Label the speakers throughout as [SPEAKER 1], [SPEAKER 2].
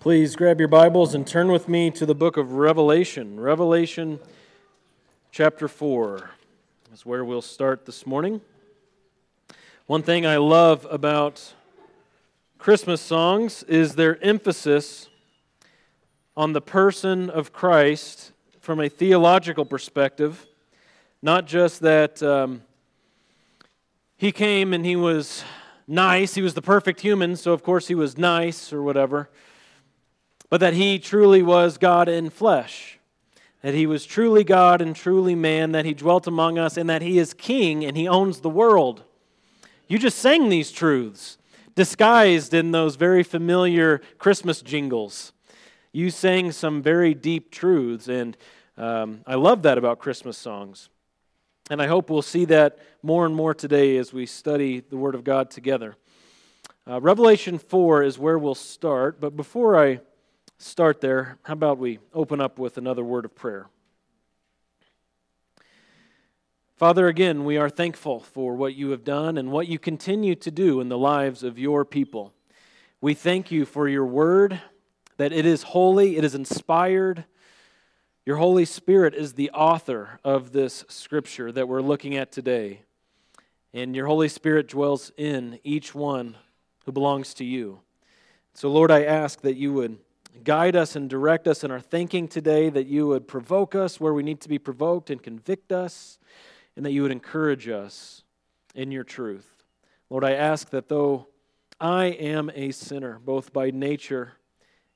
[SPEAKER 1] Please grab your Bibles and turn with me to the book of Revelation. Revelation chapter 4 is where we'll start this morning. One thing I love about Christmas songs is their emphasis on the person of Christ from a theological perspective, not just that um, he came and he was nice, he was the perfect human, so of course he was nice or whatever but that he truly was God in flesh, that he was truly God and truly man, that he dwelt among us, and that he is king and he owns the world. You just sang these truths, disguised in those very familiar Christmas jingles. You sang some very deep truths, and um, I love that about Christmas songs. And I hope we'll see that more and more today as we study the Word of God together. Uh, Revelation 4 is where we'll start, but before I start there, how about we open up with another word of prayer? Father, again, we are thankful for what you have done and what you continue to do in the lives of your people. We thank you for your word, that it is holy, it is inspired. Your Holy Spirit is the author of this scripture that we're looking at today. And your Holy Spirit dwells in each one who belongs to you. So, Lord, I ask that you would guide us and direct us in our thinking today, that you would provoke us where we need to be provoked and convict us, and that you would encourage us in your truth. Lord, I ask that though I am a sinner, both by nature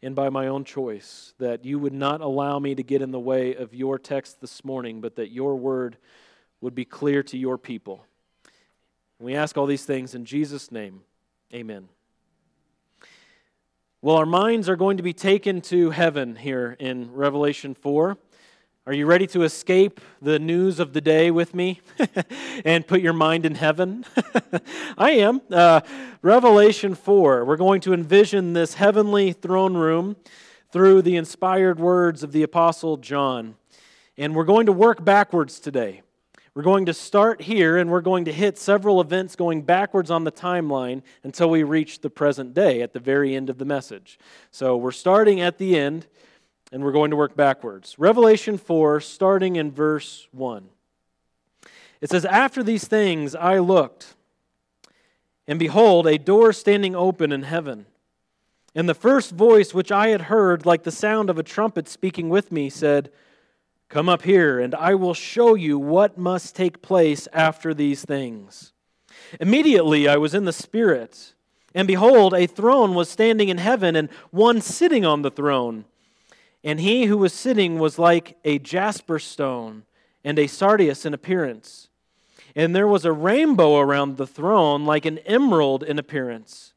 [SPEAKER 1] and by my own choice, that you would not allow me to get in the way of your text this morning, but that your word would be clear to your people. We ask all these things in Jesus' name. Amen. Well, our minds are going to be taken to heaven here in Revelation 4. Are you ready to escape the news of the day with me and put your mind in heaven? I am. Uh, Revelation 4. We're going to envision this heavenly throne room through the inspired words of the Apostle John. And we're going to work backwards today. We're going to start here and we're going to hit several events going backwards on the timeline until we reach the present day at the very end of the message. So we're starting at the end and we're going to work backwards. Revelation 4, starting in verse 1. It says, After these things I looked, and behold, a door standing open in heaven. And the first voice which I had heard, like the sound of a trumpet speaking with me, said, Come up here, and I will show you what must take place after these things. Immediately I was in the Spirit, and behold, a throne was standing in heaven, and one sitting on the throne. And he who was sitting was like a jasper stone and a sardius in appearance. And there was a rainbow around the throne, like an emerald in appearance.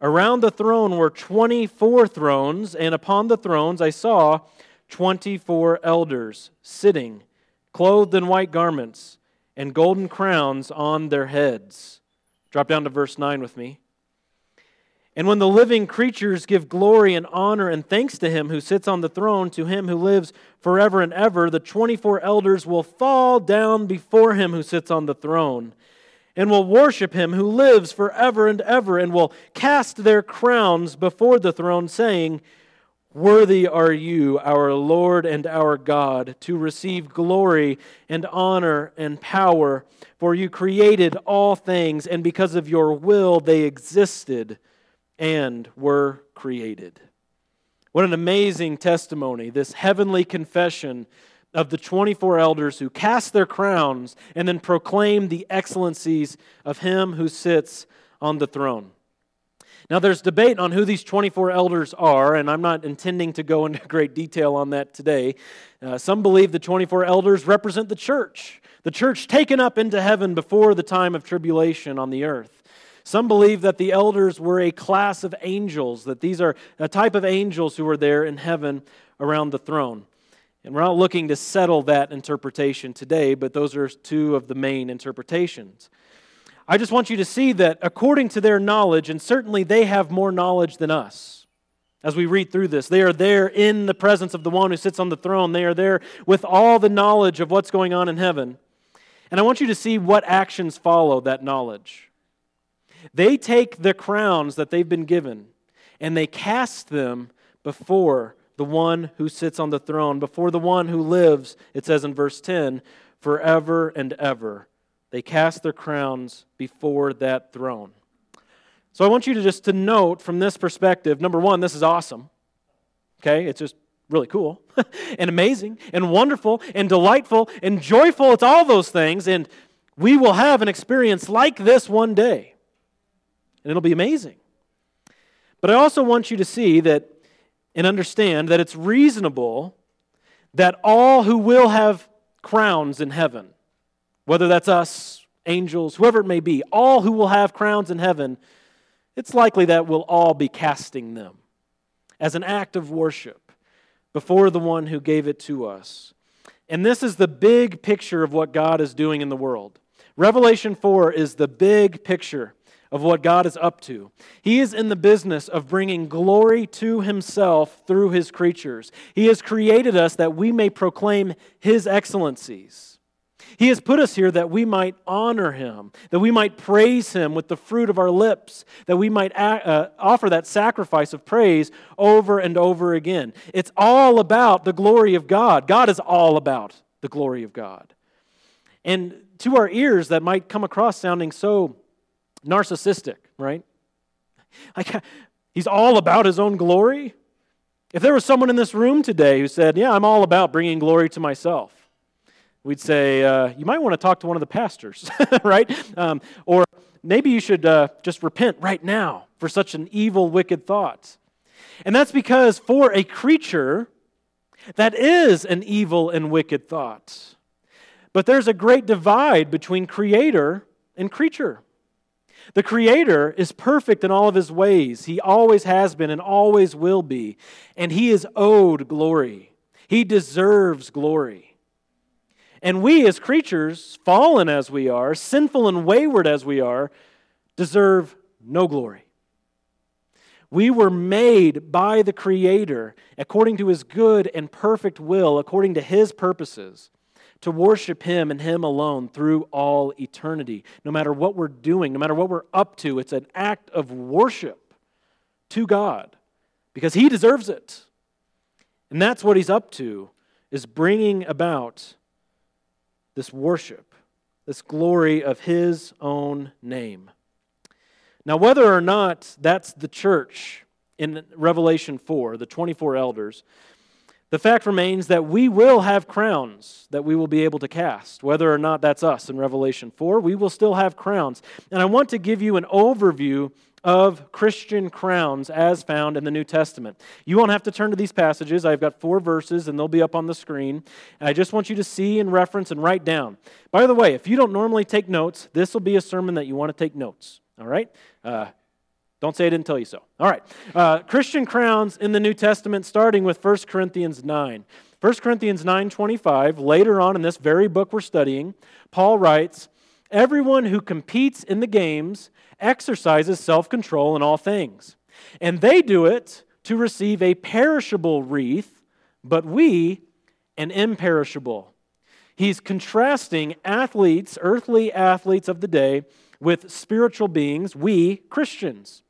[SPEAKER 1] Around the throne were 24 thrones, and upon the thrones I saw 24 elders sitting, clothed in white garments, and golden crowns on their heads. Drop down to verse 9 with me. And when the living creatures give glory and honor and thanks to him who sits on the throne, to him who lives forever and ever, the 24 elders will fall down before him who sits on the throne and will worship him who lives forever and ever, and will cast their crowns before the throne, saying, Worthy are you, our Lord and our God, to receive glory and honor and power, for you created all things, and because of your will they existed and were created. What an amazing testimony, this heavenly confession of the 24 elders who cast their crowns and then proclaim the excellencies of him who sits on the throne. Now, there's debate on who these 24 elders are, and I'm not intending to go into great detail on that today. Uh, some believe the 24 elders represent the church, the church taken up into heaven before the time of tribulation on the earth. Some believe that the elders were a class of angels, that these are a type of angels who were there in heaven around the throne. And we're not looking to settle that interpretation today, but those are two of the main interpretations. I just want you to see that according to their knowledge, and certainly they have more knowledge than us as we read through this. They are there in the presence of the one who sits on the throne, they are there with all the knowledge of what's going on in heaven. And I want you to see what actions follow that knowledge. They take the crowns that they've been given and they cast them before the one who sits on the throne, before the one who lives, it says in verse 10, forever and ever. They cast their crowns before that throne. So I want you to just to note from this perspective, number 1, this is awesome. Okay? It's just really cool and amazing and wonderful and delightful and joyful. It's all those things and we will have an experience like this one day. And it'll be amazing. But I also want you to see that and understand that it's reasonable that all who will have crowns in heaven, whether that's us, angels, whoever it may be, all who will have crowns in heaven, it's likely that we'll all be casting them as an act of worship before the one who gave it to us. And this is the big picture of what God is doing in the world. Revelation 4 is the big picture of what God is up to. He is in the business of bringing glory to himself through his creatures. He has created us that we may proclaim his excellencies. He has put us here that we might honor him, that we might praise him with the fruit of our lips, that we might uh, offer that sacrifice of praise over and over again. It's all about the glory of God. God is all about the glory of God. And to our ears, that might come across sounding so narcissistic, right? Like, he's all about his own glory. If there was someone in this room today who said, Yeah, I'm all about bringing glory to myself, we'd say, uh, You might want to talk to one of the pastors, right? Um, or maybe you should uh, just repent right now for such an evil, wicked thought. And that's because for a creature, that is an evil and wicked thought. But there's a great divide between creator and creature. The Creator is perfect in all of His ways. He always has been and always will be. And He is owed glory. He deserves glory. And we, as creatures, fallen as we are, sinful and wayward as we are, deserve no glory. We were made by the Creator according to His good and perfect will, according to His purposes to worship Him and Him alone through all eternity. No matter what we're doing, no matter what we're up to, it's an act of worship to God because He deserves it. And that's what He's up to, is bringing about this worship, this glory of His own name. Now, whether or not that's the church in Revelation 4, the 24 elders, the fact remains that we will have crowns that we will be able to cast. Whether or not that's us in Revelation 4, we will still have crowns. And I want to give you an overview of Christian crowns as found in the New Testament. You won't have to turn to these passages. I've got four verses and they'll be up on the screen. And I just want you to see and reference and write down. By the way, if you don't normally take notes, this will be a sermon that you want to take notes. All right? Uh, don't say I didn't tell you so. All right. Uh, Christian crowns in the New Testament, starting with 1 Corinthians 9. 1 Corinthians 9:25, later on in this very book we're studying, Paul writes, "Everyone who competes in the games exercises self-control in all things, and they do it to receive a perishable wreath, but we an imperishable." He's contrasting athletes, earthly athletes of the day, with spiritual beings, we Christians.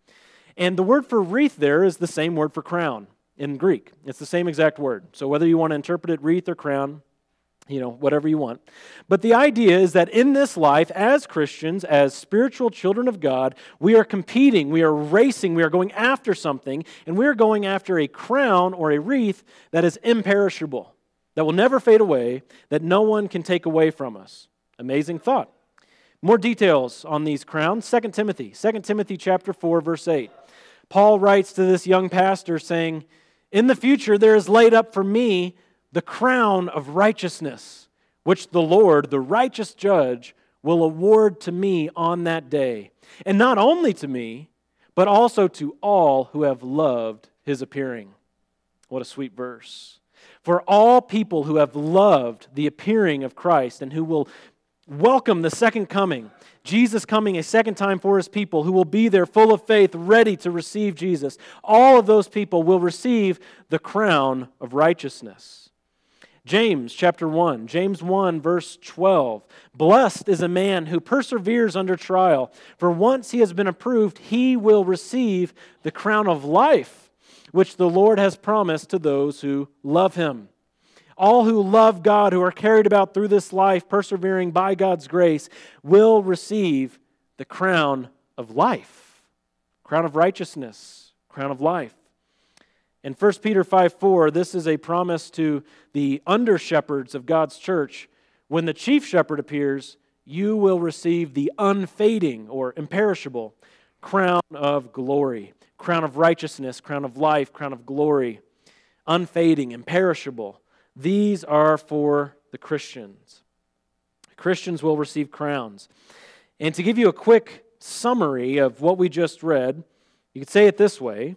[SPEAKER 1] And the word for wreath there is the same word for crown in Greek. It's the same exact word. So whether you want to interpret it wreath or crown, you know, whatever you want. But the idea is that in this life, as Christians, as spiritual children of God, we are competing, we are racing, we are going after something, and we are going after a crown or a wreath that is imperishable, that will never fade away, that no one can take away from us. Amazing thought. More details on these crowns. 2 Timothy, 2 Timothy chapter 4 verse 8. Paul writes to this young pastor saying, In the future there is laid up for me the crown of righteousness, which the Lord, the righteous judge, will award to me on that day. And not only to me, but also to all who have loved his appearing. What a sweet verse. For all people who have loved the appearing of Christ and who will welcome the second coming, Jesus coming a second time for his people who will be there full of faith, ready to receive Jesus. All of those people will receive the crown of righteousness. James chapter 1, James 1, verse 12. Blessed is a man who perseveres under trial, for once he has been approved, he will receive the crown of life which the Lord has promised to those who love him. All who love God, who are carried about through this life, persevering by God's grace, will receive the crown of life, crown of righteousness, crown of life. In 1 Peter 5 4, this is a promise to the under shepherds of God's church. When the chief shepherd appears, you will receive the unfading or imperishable crown of glory, crown of righteousness, crown of life, crown of glory, unfading, imperishable. These are for the Christians. Christians will receive crowns. And to give you a quick summary of what we just read, you could say it this way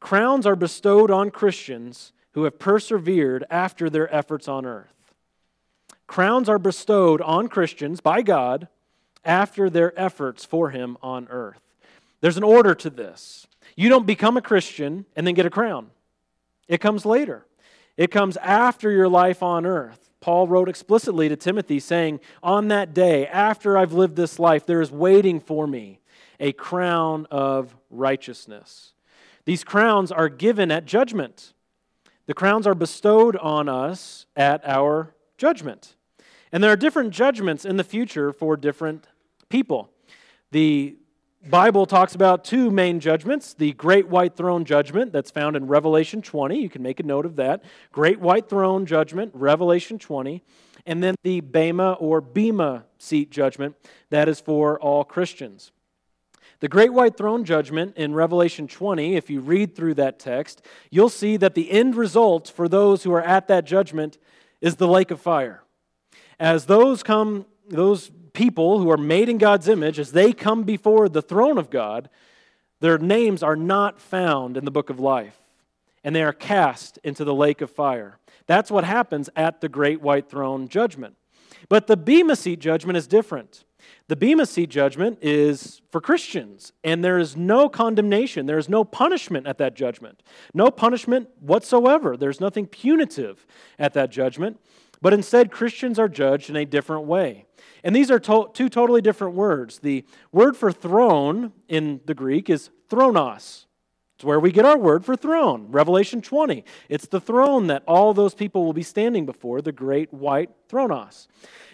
[SPEAKER 1] Crowns are bestowed on Christians who have persevered after their efforts on earth. Crowns are bestowed on Christians by God after their efforts for Him on earth. There's an order to this. You don't become a Christian and then get a crown, it comes later. It comes after your life on earth. Paul wrote explicitly to Timothy, saying, On that day, after I've lived this life, there is waiting for me a crown of righteousness. These crowns are given at judgment. The crowns are bestowed on us at our judgment. And there are different judgments in the future for different people. The Bible talks about two main judgments the great white throne judgment that's found in Revelation 20. You can make a note of that. Great white throne judgment, Revelation 20. And then the Bema or Bema seat judgment that is for all Christians. The great white throne judgment in Revelation 20, if you read through that text, you'll see that the end result for those who are at that judgment is the lake of fire. As those come those people who are made in God's image, as they come before the throne of God, their names are not found in the book of life, and they are cast into the lake of fire. That's what happens at the great white throne judgment. But the Bema seat judgment is different. The Bema seat judgment is for Christians, and there is no condemnation. There is no punishment at that judgment. No punishment whatsoever. There's nothing punitive at that judgment. But instead, Christians are judged in a different way. And these are to- two totally different words. The word for throne in the Greek is thronos. It's where we get our word for throne. Revelation 20. It's the throne that all those people will be standing before, the great white thronos.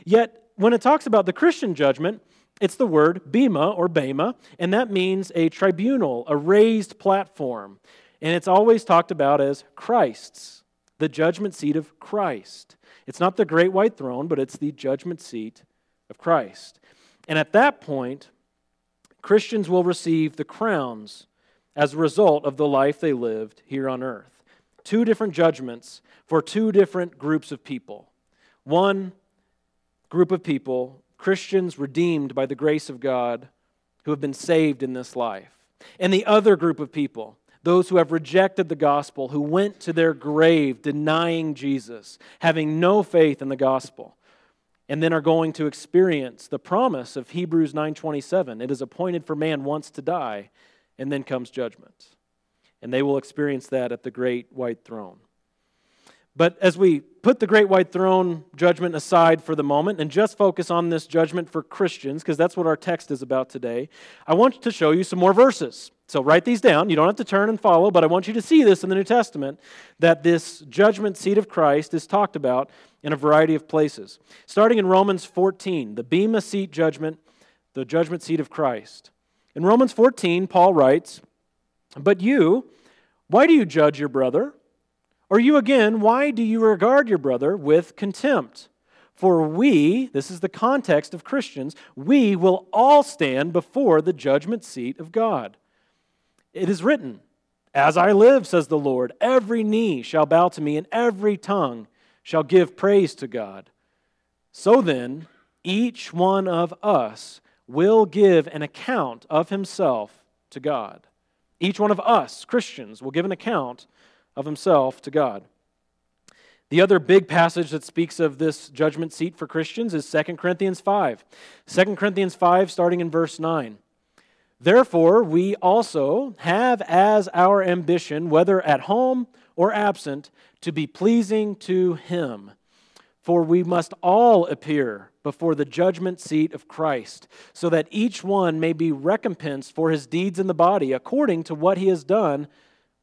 [SPEAKER 1] Yet, when it talks about the Christian judgment, it's the word bema or bema, and that means a tribunal, a raised platform. And it's always talked about as Christ's, the judgment seat of Christ. It's not the great white throne, but it's the judgment seat of Christ. And at that point, Christians will receive the crowns as a result of the life they lived here on earth. Two different judgments for two different groups of people. One group of people, Christians redeemed by the grace of God, who have been saved in this life. And the other group of people, those who have rejected the gospel, who went to their grave denying Jesus, having no faith in the gospel, and then are going to experience the promise of Hebrews 9:27. It is appointed for man once to die, and then comes judgment. And they will experience that at the great white throne. But as we put the great white throne judgment aside for the moment and just focus on this judgment for Christians, because that's what our text is about today, I want to show you some more verses. So write these down. You don't have to turn and follow, but I want you to see this in the New Testament that this judgment seat of Christ is talked about in a variety of places. Starting in Romans 14, the Bema seat judgment, the judgment seat of Christ. In Romans 14, Paul writes, But you, why do you judge your brother? Or you again, why do you regard your brother with contempt? For we, this is the context of Christians, we will all stand before the judgment seat of God. It is written, As I live, says the Lord, every knee shall bow to me, and every tongue shall give praise to God. So then, each one of us will give an account of himself to God. Each one of us, Christians, will give an account of himself to God. The other big passage that speaks of this judgment seat for Christians is 2 Corinthians 5. 2 Corinthians 5, starting in verse 9. Therefore, we also have as our ambition, whether at home or absent, to be pleasing to Him. For we must all appear before the judgment seat of Christ, so that each one may be recompensed for his deeds in the body according to what he has done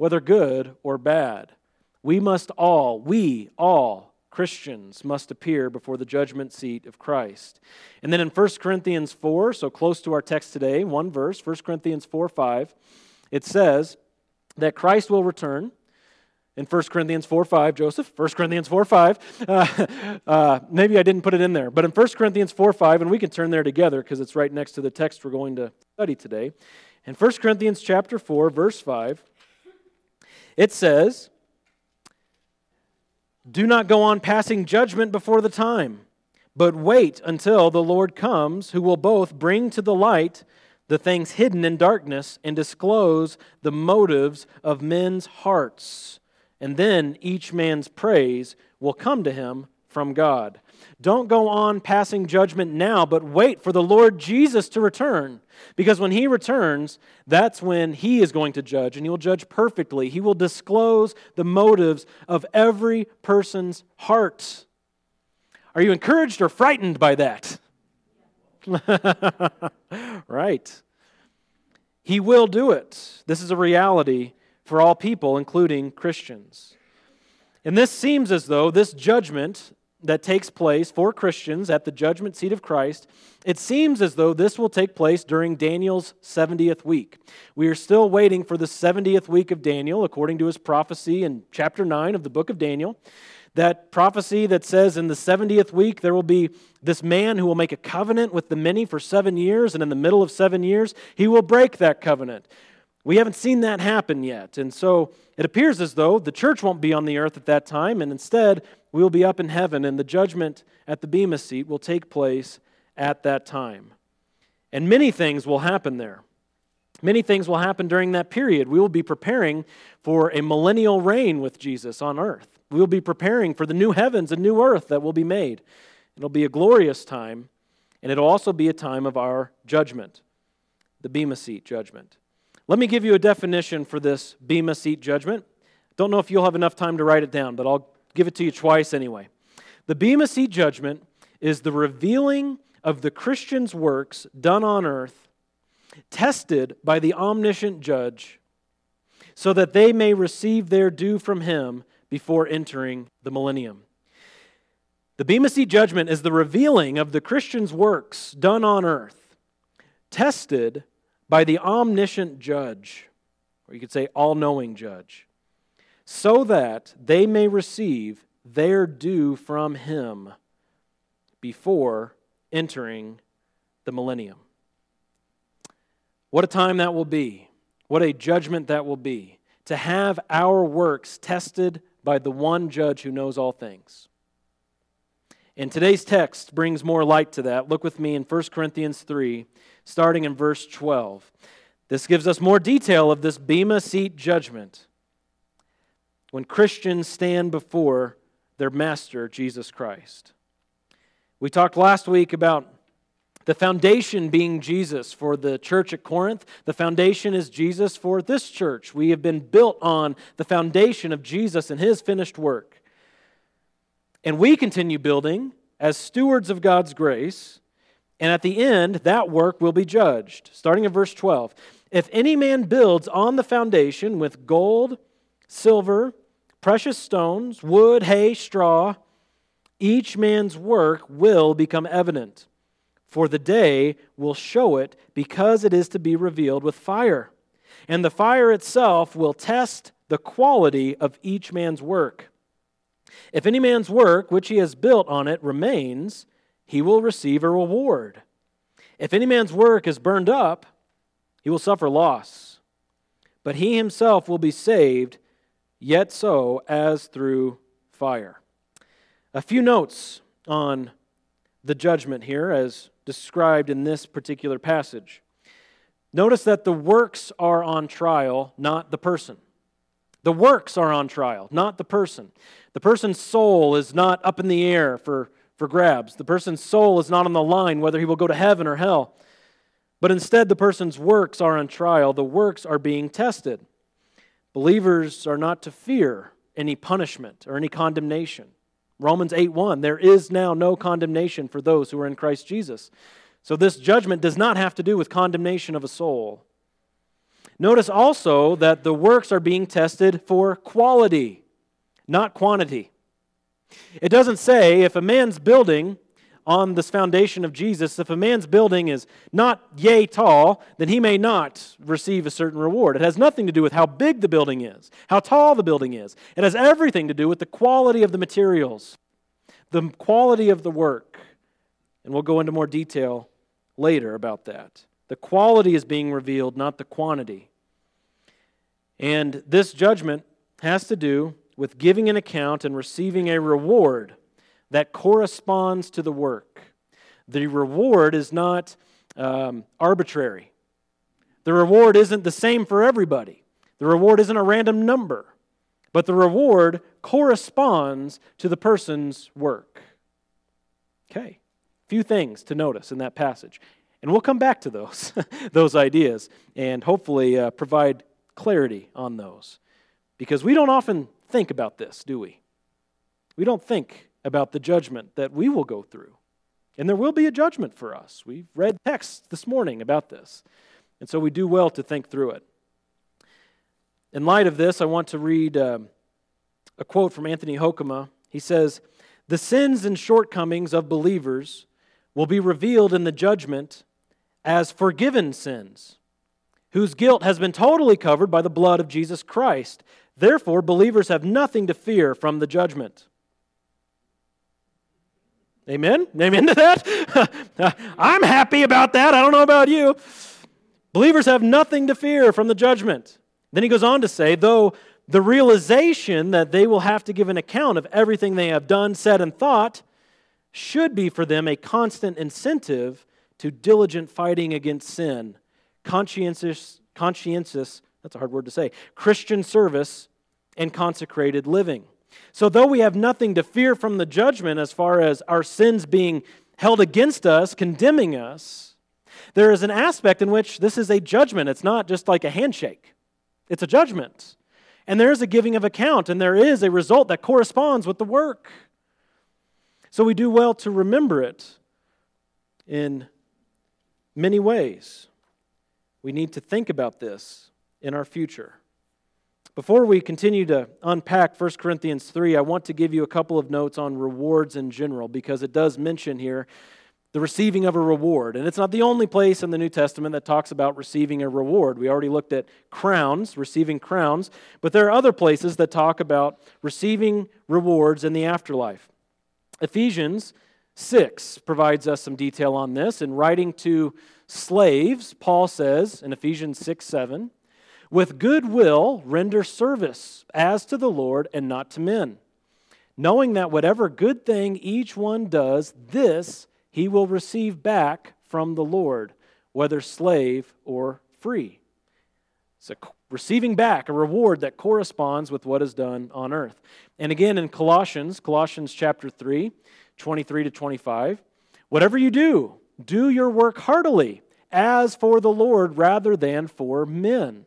[SPEAKER 1] whether good or bad. We must all, we all, Christians, must appear before the judgment seat of Christ. And then in 1 Corinthians 4, so close to our text today, one verse, 1 Corinthians 4 5, it says that Christ will return in 1 Corinthians 4 5, Joseph, 1 Corinthians 4 5. Uh, uh, maybe I didn't put it in there, but in 1 Corinthians 4 5, and we can turn there together because it's right next to the text we're going to study today. In 1 Corinthians chapter 4, verse 5, it says, Do not go on passing judgment before the time, but wait until the Lord comes, who will both bring to the light the things hidden in darkness and disclose the motives of men's hearts. And then each man's praise will come to him from God. Don't go on passing judgment now, but wait for the Lord Jesus to return. Because when he returns, that's when he is going to judge, and he will judge perfectly. He will disclose the motives of every person's heart. Are you encouraged or frightened by that? right. He will do it. This is a reality for all people, including Christians. And this seems as though this judgment that takes place for Christians at the judgment seat of Christ, it seems as though this will take place during Daniel's 70th week. We are still waiting for the 70th week of Daniel, according to his prophecy in chapter 9 of the book of Daniel. That prophecy that says in the 70th week there will be this man who will make a covenant with the many for seven years, and in the middle of seven years, he will break that covenant. We haven't seen that happen yet. And so it appears as though the church won't be on the earth at that time, and instead we will be up in heaven, and the judgment at the Bema seat will take place at that time. And many things will happen there. Many things will happen during that period. We will be preparing for a millennial reign with Jesus on earth. We will be preparing for the new heavens and new earth that will be made. It'll be a glorious time, and it'll also be a time of our judgment, the Bema seat judgment. Let me give you a definition for this Bema seat judgment. Don't know if you'll have enough time to write it down, but I'll give it to you twice anyway. The Bema seat judgment is the revealing of the Christian's works done on earth, tested by the omniscient judge, so that they may receive their due from him before entering the millennium. The Bema seat judgment is the revealing of the Christian's works done on earth, tested by the omniscient judge, or you could say all knowing judge, so that they may receive their due from him before entering the millennium. What a time that will be. What a judgment that will be. To have our works tested by the one judge who knows all things. And today's text brings more light to that. Look with me in 1 Corinthians 3, starting in verse 12. This gives us more detail of this Bema seat judgment when Christians stand before their master, Jesus Christ. We talked last week about the foundation being Jesus for the church at Corinth. The foundation is Jesus for this church. We have been built on the foundation of Jesus and his finished work. And we continue building as stewards of God's grace and at the end, that work will be judged. Starting in verse 12. If any man builds on the foundation with gold, silver, precious stones, wood, hay, straw, each man's work will become evident, for the day will show it because it is to be revealed with fire. And the fire itself will test the quality of each man's work. If any man's work which he has built on it remains, he will receive a reward. If any man's work is burned up, he will suffer loss, but he himself will be saved, yet so as through fire. A few notes on the judgment here, as described in this particular passage. Notice that the works are on trial, not the person. The works are on trial, not the person. The person's soul is not up in the air for for grabs. The person's soul is not on the line whether he will go to heaven or hell. But instead, the person's works are on trial, the works are being tested. Believers are not to fear any punishment or any condemnation. Romans 8 1, there is now no condemnation for those who are in Christ Jesus. So this judgment does not have to do with condemnation of a soul. Notice also that the works are being tested for quality, not quantity. It doesn't say if a man's building on this foundation of Jesus, if a man's building is not yay tall, then he may not receive a certain reward. It has nothing to do with how big the building is, how tall the building is. It has everything to do with the quality of the materials, the quality of the work. And we'll go into more detail later about that. The quality is being revealed, not the quantity. And this judgment has to do with giving an account and receiving a reward that corresponds to the work. The reward is not um, arbitrary, the reward isn't the same for everybody. The reward isn't a random number, but the reward corresponds to the person's work. Okay, few things to notice in that passage. And we'll come back to those, those ideas and hopefully uh, provide clarity on those. Because we don't often think about this, do we? We don't think about the judgment that we will go through. And there will be a judgment for us. We've read texts this morning about this. And so we do well to think through it. In light of this, I want to read um, a quote from Anthony Hoekema. He says, The sins and shortcomings of believers will be revealed in the judgment as forgiven sins, whose guilt has been totally covered by the blood of Jesus Christ. Therefore, believers have nothing to fear from the judgment. Amen? Amen to that? I'm happy about that. I don't know about you. Believers have nothing to fear from the judgment. Then he goes on to say, though the realization that they will have to give an account of everything they have done, said, and thought should be for them a constant incentive to diligent fighting against sin, conscientious, conscientious that's a hard word to say, Christian service, and consecrated living. So, though we have nothing to fear from the judgment as far as our sins being held against us, condemning us, there is an aspect in which this is a judgment. It's not just like a handshake, it's a judgment. And there is a giving of account, and there is a result that corresponds with the work. So, we do well to remember it in many ways. We need to think about this in our future. Before we continue to unpack 1 Corinthians 3, I want to give you a couple of notes on rewards in general because it does mention here the receiving of a reward. And it's not the only place in the New Testament that talks about receiving a reward. We already looked at crowns, receiving crowns, but there are other places that talk about receiving rewards in the afterlife. Ephesians 6 provides us some detail on this. In writing to slaves, Paul says in Ephesians 6 7, with good will, render service as to the Lord and not to men, knowing that whatever good thing each one does, this he will receive back from the Lord, whether slave or free. It's a receiving back a reward that corresponds with what is done on earth. And again in Colossians, Colossians chapter 3, 23 to 25, whatever you do, do your work heartily, as for the Lord rather than for men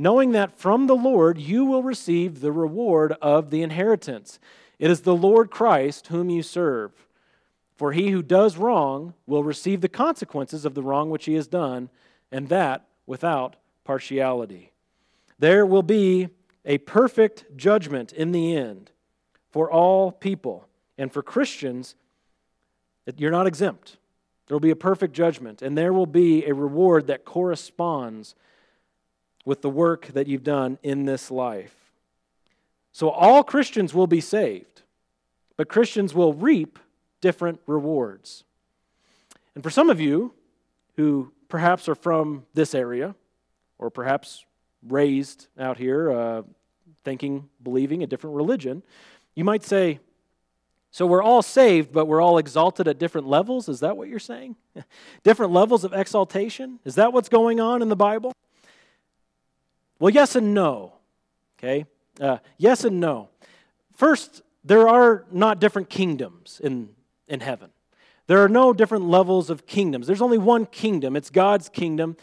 [SPEAKER 1] knowing that from the Lord you will receive the reward of the inheritance. It is the Lord Christ whom you serve. For he who does wrong will receive the consequences of the wrong which he has done, and that without partiality. There will be a perfect judgment in the end for all people. And for Christians, you're not exempt. There will be a perfect judgment, and there will be a reward that corresponds with the work that you've done in this life. So all Christians will be saved, but Christians will reap different rewards. And for some of you who perhaps are from this area, or perhaps raised out here uh, thinking, believing a different religion, you might say, so we're all saved, but we're all exalted at different levels? Is that what you're saying? different levels of exaltation? Is that what's going on in the Bible? Well, yes and no. Okay? Uh, yes and no. First, there are not different kingdoms in, in heaven. There are no different levels of kingdoms. There's only one kingdom. It's God's kingdom,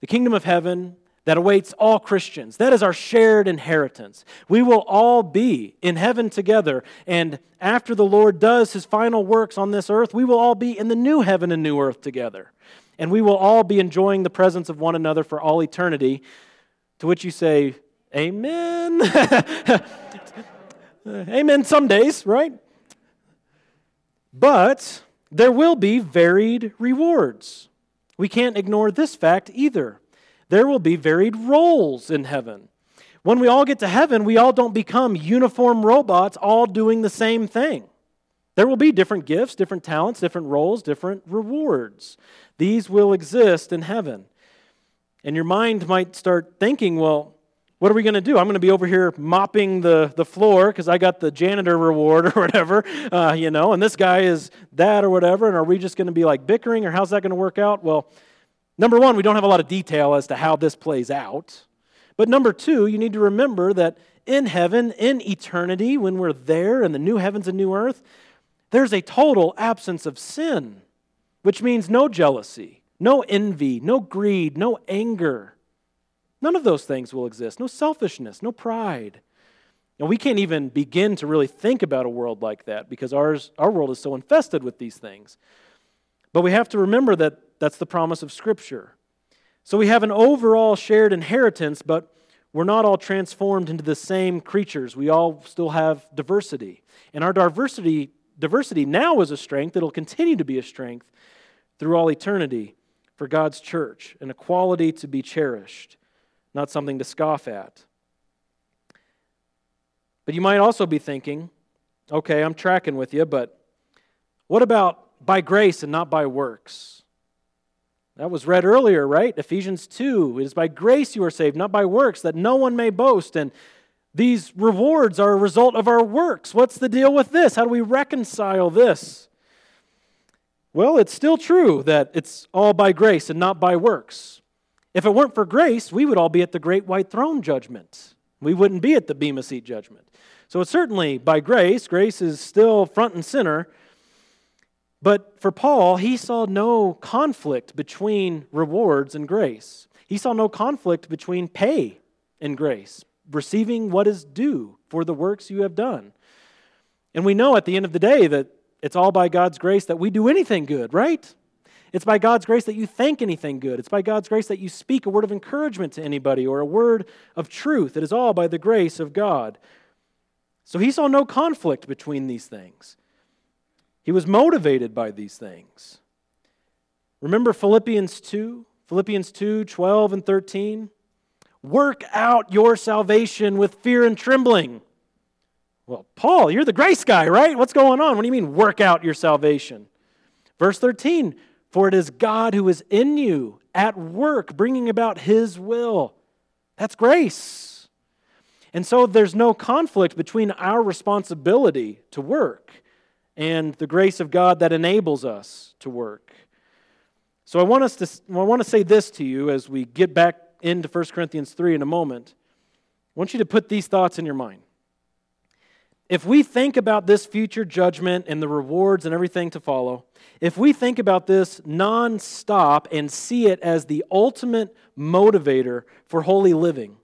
[SPEAKER 1] the kingdom of heaven that awaits all Christians. That is our shared inheritance. We will all be in heaven together. And after the Lord does his final works on this earth, we will all be in the new heaven and new earth together. And we will all be enjoying the presence of one another for all eternity To which you say, Amen. Amen some days, right? But there will be varied rewards. We can't ignore this fact either. There will be varied roles in heaven. When we all get to heaven, we all don't become uniform robots all doing the same thing. There will be different gifts, different talents, different roles, different rewards. These will exist in heaven. And your mind might start thinking, well, what are we going to do? I'm going to be over here mopping the, the floor because I got the janitor reward or whatever, uh, you know, and this guy is that or whatever. And are we just going to be like bickering or how's that going to work out? Well, number one, we don't have a lot of detail as to how this plays out. But number two, you need to remember that in heaven, in eternity, when we're there in the new heavens and new earth, there's a total absence of sin, which means no jealousy, no envy, no greed, no anger. None of those things will exist. No selfishness, no pride. And we can't even begin to really think about a world like that because ours, our world is so infested with these things. But we have to remember that that's the promise of Scripture. So we have an overall shared inheritance, but we're not all transformed into the same creatures. We all still have diversity. And our diversity, diversity now is a strength. It'll continue to be a strength through all eternity for God's church, an equality to be cherished, not something to scoff at. But you might also be thinking, okay, I'm tracking with you, but what about by grace and not by works? That was read earlier, right? Ephesians 2. It is by grace you are saved, not by works, that no one may boast. And these rewards are a result of our works. What's the deal with this? How do we reconcile this? Well, it's still true that it's all by grace and not by works. If it weren't for grace, we would all be at the great white throne judgment. We wouldn't be at the Bema Seat judgment. So it's certainly by grace. Grace is still front and center. But for Paul, he saw no conflict between rewards and grace. He saw no conflict between pay and grace, receiving what is due for the works you have done. And we know at the end of the day that it's all by God's grace that we do anything good, right? It's by God's grace that you think anything good. It's by God's grace that you speak a word of encouragement to anybody or a word of truth. It is all by the grace of God. So he saw no conflict between these things. He was motivated by these things. Remember Philippians 2? Philippians 2 12 and 13. Work out your salvation with fear and trembling. Well, Paul, you're the grace guy, right? What's going on? What do you mean, work out your salvation? Verse 13 For it is God who is in you at work, bringing about his will. That's grace. And so there's no conflict between our responsibility to work and the grace of God that enables us to work. So I want us to I want to say this to you as we get back into 1 Corinthians 3 in a moment. I want you to put these thoughts in your mind. If we think about this future judgment and the rewards and everything to follow, if we think about this nonstop and see it as the ultimate motivator for holy living,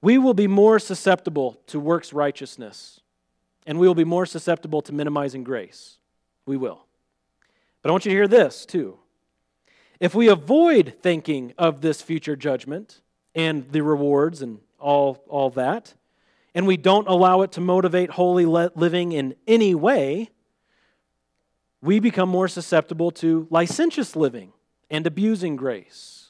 [SPEAKER 1] we will be more susceptible to works righteousness and we will be more susceptible to minimizing grace. We will. But I want you to hear this too. If we avoid thinking of this future judgment and the rewards and all, all that, and we don't allow it to motivate holy living in any way, we become more susceptible to licentious living and abusing grace.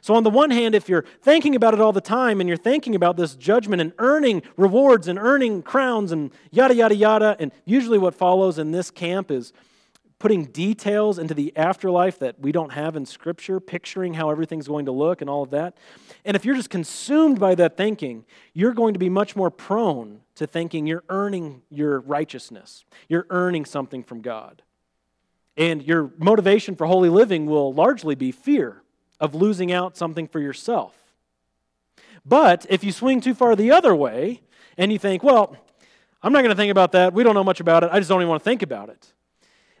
[SPEAKER 1] So, on the one hand, if you're thinking about it all the time and you're thinking about this judgment and earning rewards and earning crowns and yada, yada, yada, and usually what follows in this camp is putting details into the afterlife that we don't have in Scripture, picturing how everything's going to look and all of that. And if you're just consumed by that thinking, you're going to be much more prone to thinking you're earning your righteousness, you're earning something from God. And your motivation for holy living will largely be fear of losing out something for yourself. But if you swing too far the other way and you think, well, I'm not going to think about that, we don't know much about it, I just don't even want to think about it,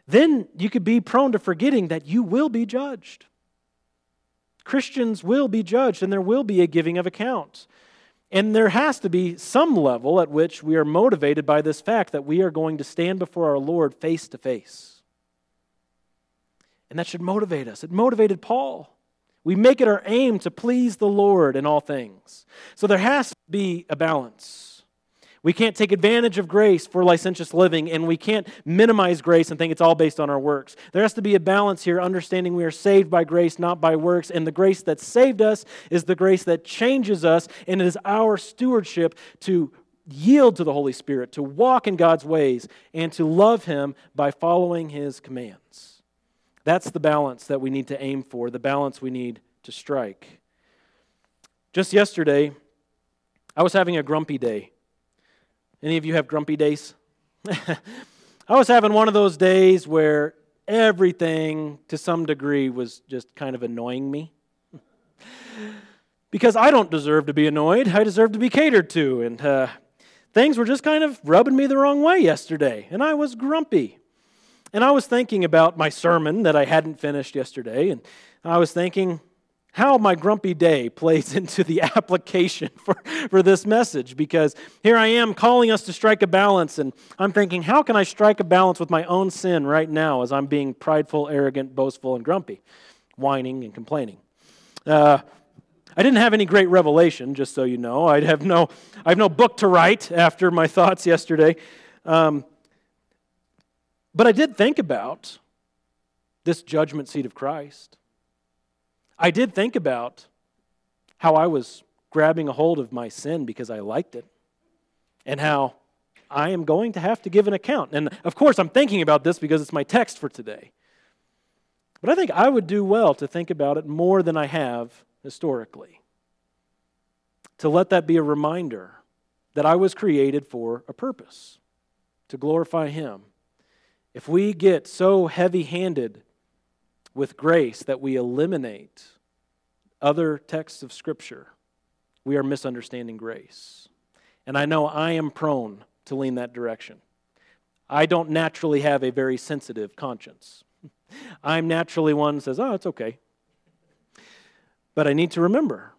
[SPEAKER 1] then you could be prone to forgetting that you will be judged. Christians will be judged and there will be a giving of account. And there has to be some level at which we are motivated by this fact that we are going to stand before our Lord face to face. And that should motivate us. It motivated Paul. We make it our aim to please the Lord in all things. So there has to be a balance. We can't take advantage of grace for licentious living, and we can't minimize grace and think it's all based on our works. There has to be a balance here, understanding we are saved by grace, not by works. And the grace that saved us is the grace that changes us, and it is our stewardship to yield to the Holy Spirit, to walk in God's ways, and to love Him by following His commands. That's the balance that we need to aim for, the balance we need to strike. Just yesterday, I was having a grumpy day. Any of you have grumpy days? I was having one of those days where everything, to some degree, was just kind of annoying me. because I don't deserve to be annoyed, I deserve to be catered to. And uh, things were just kind of rubbing me the wrong way yesterday, and I was grumpy. And I was thinking about my sermon that I hadn't finished yesterday, and I was thinking how my grumpy day plays into the application for, for this message because here I am calling us to strike a balance, and I'm thinking, how can I strike a balance with my own sin right now as I'm being prideful, arrogant, boastful, and grumpy, whining and complaining? Uh, I didn't have any great revelation, just so you know. I have no, I have no book to write after my thoughts yesterday. Um, but I did think about this judgment seat of Christ. I did think about how I was grabbing a hold of my sin because I liked it, and how I am going to have to give an account. And of course, I'm thinking about this because it's my text for today. But I think I would do well to think about it more than I have historically. To let that be a reminder that I was created for a purpose, to glorify Him if we get so heavy handed with grace that we eliminate other texts of Scripture, we are misunderstanding grace. And I know I am prone to lean that direction. I don't naturally have a very sensitive conscience. I'm naturally one who says, oh, it's okay. But I need to remember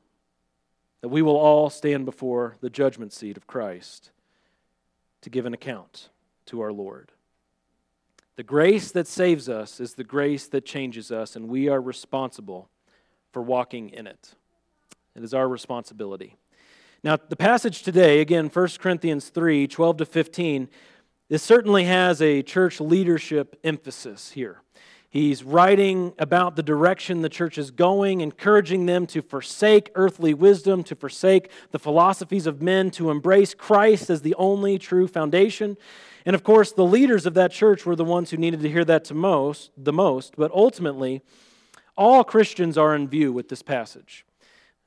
[SPEAKER 1] that we will all stand before the judgment seat of Christ to give an account to our Lord. The grace that saves us is the grace that changes us, and we are responsible for walking in it. It is our responsibility. Now, the passage today, again, 1 Corinthians 3 12 to 15, this certainly has a church leadership emphasis here. He's writing about the direction the church is going, encouraging them to forsake earthly wisdom, to forsake the philosophies of men, to embrace Christ as the only true foundation. And of course, the leaders of that church were the ones who needed to hear that to most, the most, but ultimately, all Christians are in view with this passage.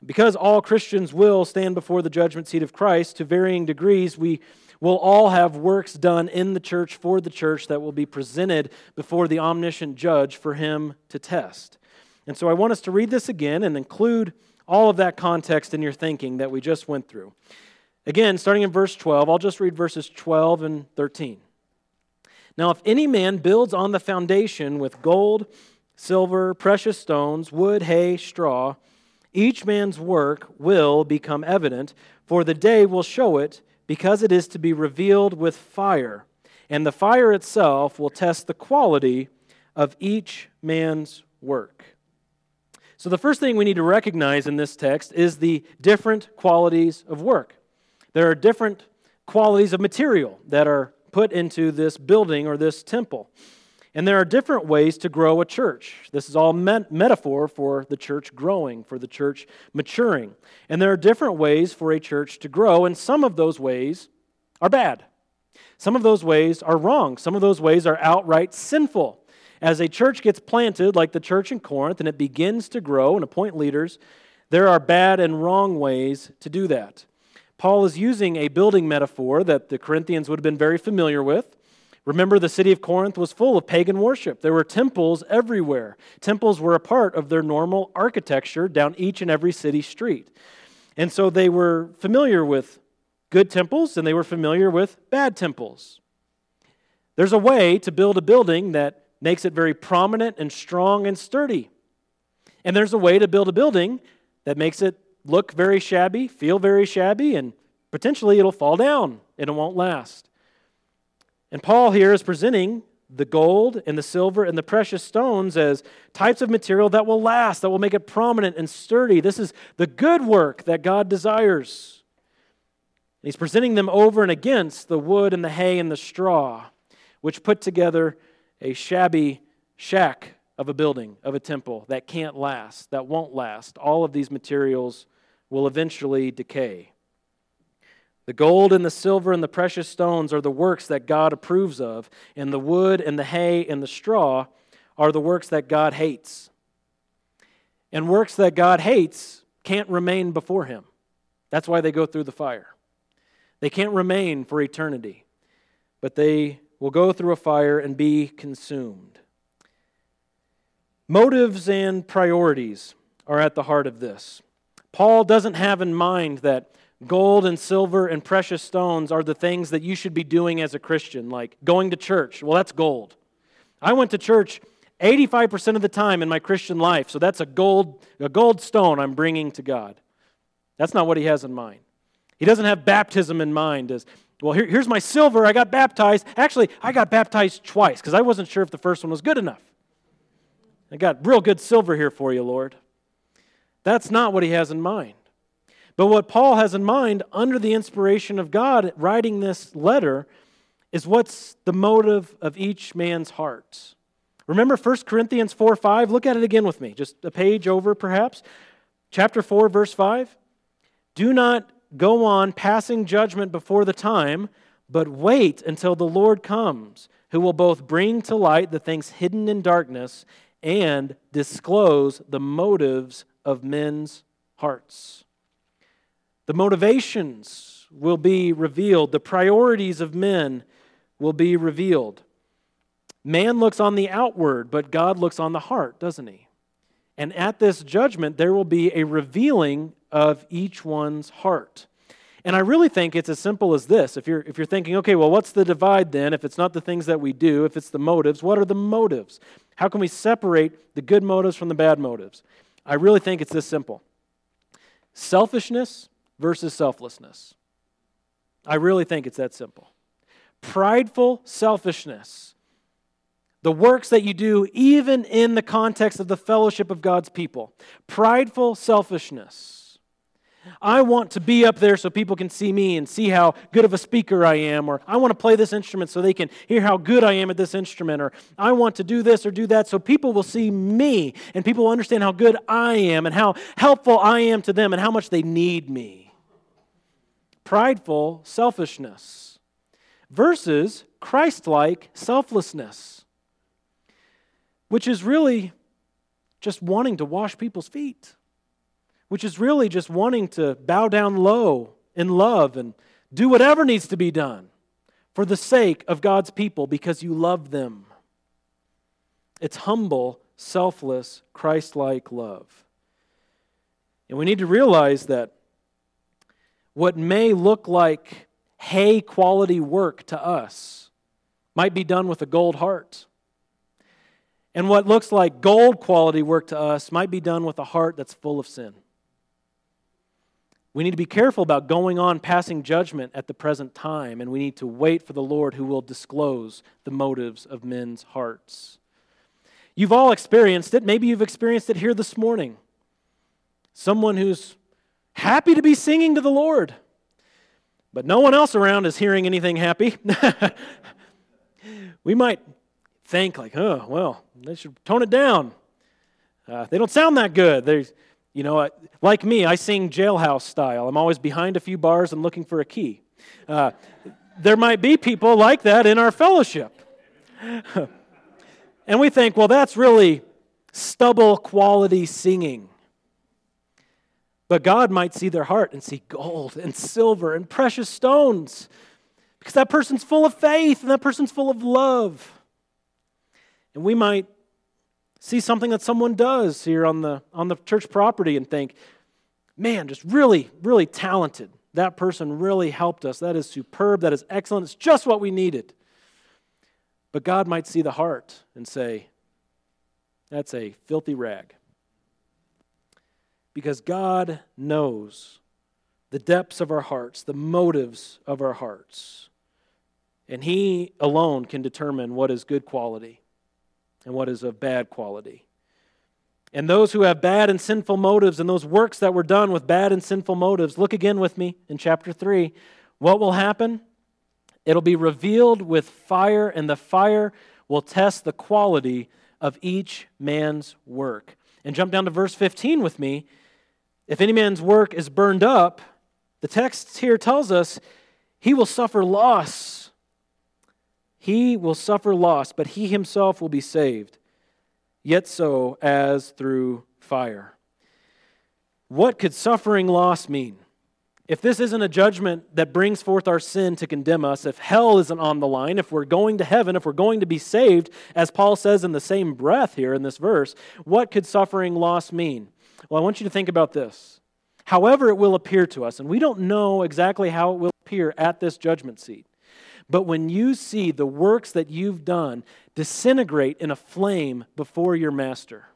[SPEAKER 1] Because all Christians will stand before the judgment seat of Christ to varying degrees, we will all have works done in the church for the church that will be presented before the omniscient judge for him to test. And so I want us to read this again and include all of that context in your thinking that we just went through. Again, starting in verse 12, I'll just read verses 12 and 13. Now, if any man builds on the foundation with gold, silver, precious stones, wood, hay, straw, each man's work will become evident, for the day will show it, because it is to be revealed with fire. And the fire itself will test the quality of each man's work. So, the first thing we need to recognize in this text is the different qualities of work. There are different qualities of material that are put into this building or this temple. And there are different ways to grow a church. This is all met- metaphor for the church growing, for the church maturing. And there are different ways for a church to grow, and some of those ways are bad. Some of those ways are wrong. Some of those ways are outright sinful. As a church gets planted, like the church in Corinth, and it begins to grow and appoint leaders, there are bad and wrong ways to do that. Paul is using a building metaphor that the Corinthians would have been very familiar with. Remember, the city of Corinth was full of pagan worship. There were temples everywhere. Temples were a part of their normal architecture down each and every city street. And so they were familiar with good temples and they were familiar with bad temples. There's a way to build a building that makes it very prominent and strong and sturdy. And there's a way to build a building that makes it look very shabby, feel very shabby, and potentially it'll fall down and it won't last. And Paul here is presenting the gold and the silver and the precious stones as types of material that will last, that will make it prominent and sturdy. This is the good work that God desires. And he's presenting them over and against the wood and the hay and the straw, which put together a shabby shack of a building, of a temple that can't last, that won't last. All of these materials will eventually decay. The gold and the silver and the precious stones are the works that God approves of, and the wood and the hay and the straw are the works that God hates. And works that God hates can't remain before Him. That's why they go through the fire. They can't remain for eternity, but they will go through a fire and be consumed. Motives and priorities are at the heart of this. Paul doesn't have in mind that Gold and silver and precious stones are the things that you should be doing as a Christian, like going to church. Well, that's gold. I went to church 85% of the time in my Christian life, so that's a gold, a gold stone I'm bringing to God. That's not what he has in mind. He doesn't have baptism in mind as, well, here, here's my silver. I got baptized. Actually, I got baptized twice because I wasn't sure if the first one was good enough. I got real good silver here for you, Lord. That's not what he has in mind. But what Paul has in mind, under the inspiration of God, writing this letter, is what's the motive of each man's heart. Remember 1 Corinthians 4 5? Look at it again with me, just a page over perhaps. Chapter 4, verse 5. Do not go on passing judgment before the time, but wait until the Lord comes, who will both bring to light the things hidden in darkness and disclose the motives of men's hearts. The motivations will be revealed, the priorities of men will be revealed. Man looks on the outward, but God looks on the heart, doesn't he? And at this judgment, there will be a revealing of each one's heart. And I really think it's as simple as this. If you're, if you're thinking, okay, well, what's the divide then? If it's not the things that we do, if it's the motives, what are the motives? How can we separate the good motives from the bad motives? I really think it's this simple selfishness versus selflessness. I really think it's that simple. Prideful selfishness. The works that you do, even in the context of the fellowship of God's people. Prideful selfishness. I want to be up there so people can see me and see how good of a speaker I am, or I want to play this instrument so they can hear how good I am at this instrument, or I want to do this or do that so people will see me and people will understand how good I am and how helpful I am to them and how much they need me. Prideful selfishness versus Christ like selflessness, which is really just wanting to wash people's feet, which is really just wanting to bow down low in love and do whatever needs to be done for the sake of God's people because you love them. It's humble, selfless, Christ like love. And we need to realize that what may look like hay quality work to us might be done with a gold heart. And what looks like gold quality work to us might be done with a heart that's full of sin. We need to be careful about going on passing judgment at the present time, and we need to wait for the Lord who will disclose the motives of men's hearts. You've all experienced it. Maybe you've experienced it here this morning. Someone who's happy to be singing to the Lord. But no one else around is hearing anything happy. we might think, like, oh, well, they should tone it down. Uh, they don't sound that good. You know, like me, I sing jailhouse style. I'm always behind a few bars and looking for a key. Uh, there might be people like that in our fellowship. and we think, well, that's really stubble quality singing. But God might see their heart and see gold and silver and precious stones because that person's full of faith and that person's full of love. And we might see something that someone does here on the, on the church property and think, man, just really, really talented. That person really helped us. That is superb. That is excellent. It's just what we needed. But God might see the heart and say, that's a filthy rag because God knows the depths of our hearts, the motives of our hearts. And He alone can determine what is good quality and what is of bad quality. And those who have bad and sinful motives and those works that were done with bad and sinful motives, look again with me in chapter 3. What will happen? It'll be revealed with fire, and the fire will test the quality of each man's work. And jump down to verse 15 with me. If any man's work is burned up, the text here tells us he will suffer loss. He will suffer loss, but he himself will be saved, yet so as through fire. What could suffering loss mean? If this isn't a judgment that brings forth our sin to condemn us, if hell isn't on the line, if we're going to heaven, if we're going to be saved, as Paul says in the same breath here in this verse, what could suffering loss mean? Well, I want you to think about this. However, it will appear to us, and we don't know exactly how it will appear at this judgment seat. But when you see the works that you've done disintegrate in a flame before your master,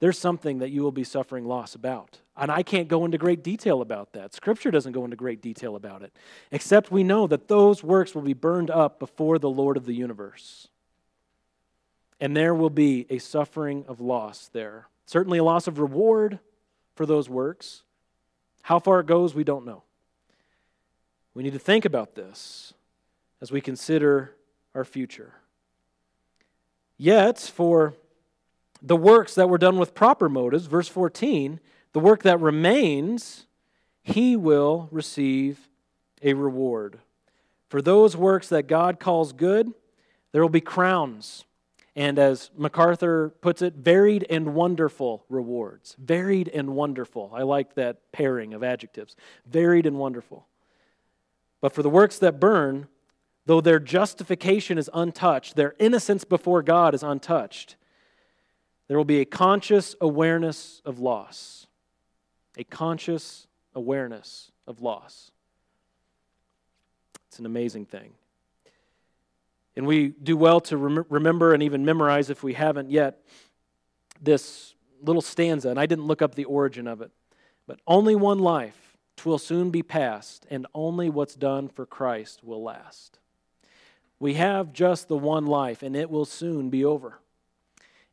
[SPEAKER 1] there's something that you will be suffering loss about. And I can't go into great detail about that. Scripture doesn't go into great detail about it, except we know that those works will be burned up before the Lord of the universe. And there will be a suffering of loss there. Certainly a loss of reward for those works. How far it goes, we don't know. We need to think about this as we consider our future. Yet, for the works that were done with proper motives, verse 14, the work that remains, he will receive a reward. For those works that God calls good, there will be crowns. And as MacArthur puts it, varied and wonderful rewards. Varied and wonderful. I like that pairing of adjectives. Varied and wonderful. But for the works that burn, though their justification is untouched, their innocence before God is untouched, there will be a conscious awareness of loss. A conscious awareness of loss. It's an amazing thing. And we do well to rem- remember and even memorize, if we haven't yet, this little stanza. And I didn't look up the origin of it. But only one life, twill soon be past, and only what's done for Christ will last. We have just the one life, and it will soon be over.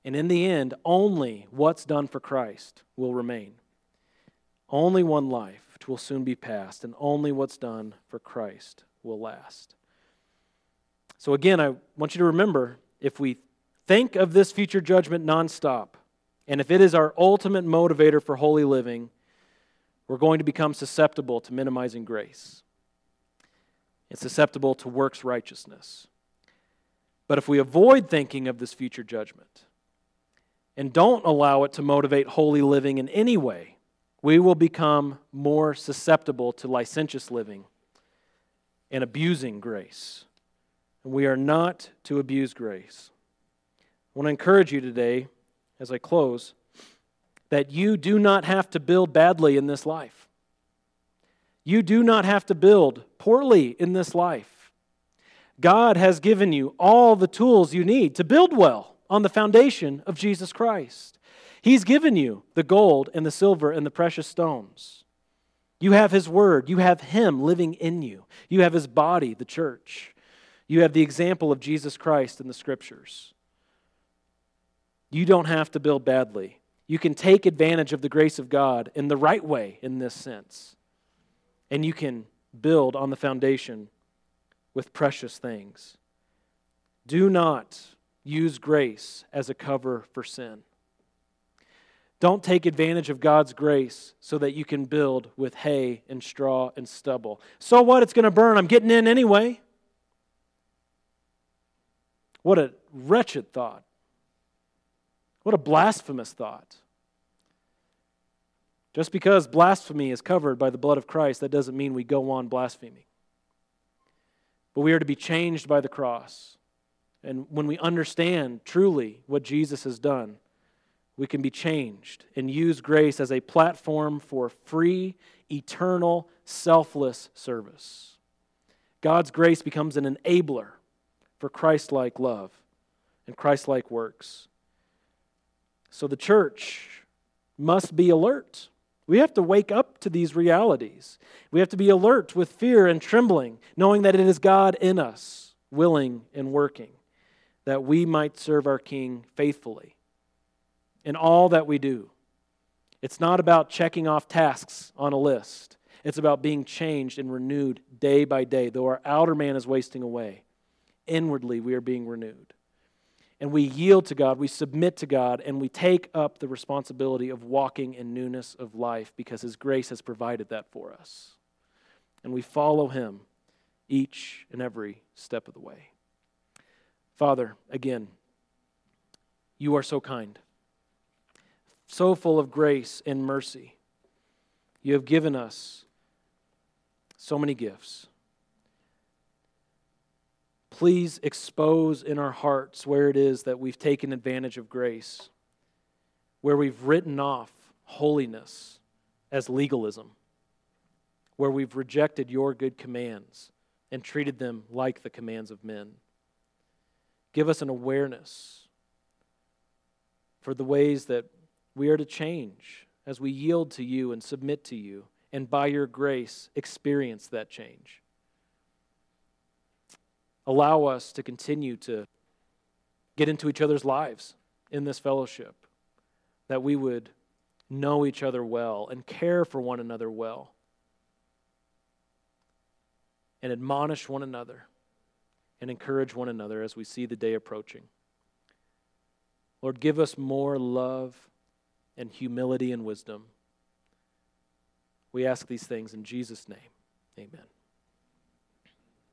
[SPEAKER 1] And in the end, only what's done for Christ will remain. Only one life, which will soon be past, and only what's done for Christ will last. So, again, I want you to remember if we think of this future judgment nonstop, and if it is our ultimate motivator for holy living, we're going to become susceptible to minimizing grace and susceptible to works righteousness. But if we avoid thinking of this future judgment, and don't allow it to motivate holy living in any way, we will become more susceptible to licentious living and abusing grace. And we are not to abuse grace. I want to encourage you today, as I close, that you do not have to build badly in this life. You do not have to build poorly in this life. God has given you all the tools you need to build well on the foundation of Jesus Christ. He's given you the gold and the silver and the precious stones. You have His Word. You have Him living in you. You have His body, the church. You have the example of Jesus Christ in the Scriptures. You don't have to build badly. You can take advantage of the grace of God in the right way in this sense. And you can build on the foundation with precious things. Do not use grace as a cover for sin. Don't take advantage of God's grace so that you can build with hay and straw and stubble. So what? It's going to burn. I'm getting in anyway. What a wretched thought. What a blasphemous thought. Just because blasphemy is covered by the blood of Christ, that doesn't mean we go on blaspheming. But we are to be changed by the cross. And when we understand truly what Jesus has done, we can be changed and use grace as a platform for free, eternal, selfless service. God's grace becomes an enabler for Christ like love and Christ like works. So the church must be alert We have to wake up to these realities. We have to be alert with fear and trembling, knowing that it is God in us, willing and working, that we might serve our King faithfully in all that we do. It's not about checking off tasks on a list, it's about being changed and renewed day by day. Though our outer man is wasting away, inwardly we are being renewed and we yield to God, we submit to God, and we take up the responsibility of walking in newness of life because His grace has provided that for us. And we follow Him each and every step of the way. Father, again, you are so kind, so full of grace and mercy. You have given us so many gifts please expose in our hearts where it is that we've taken advantage of grace, where we've written off holiness as legalism, where we've rejected your good commands and treated them like the commands of men. Give us an awareness for the ways that we are to change as we yield to you and submit to you, and by your grace, experience that change allow us to continue to get into each other's lives in this fellowship, that we would know each other well and care for one another well, and admonish one another and encourage one another as we see the day approaching. Lord, give us more love and humility and wisdom. We ask these things in Jesus' name. Amen.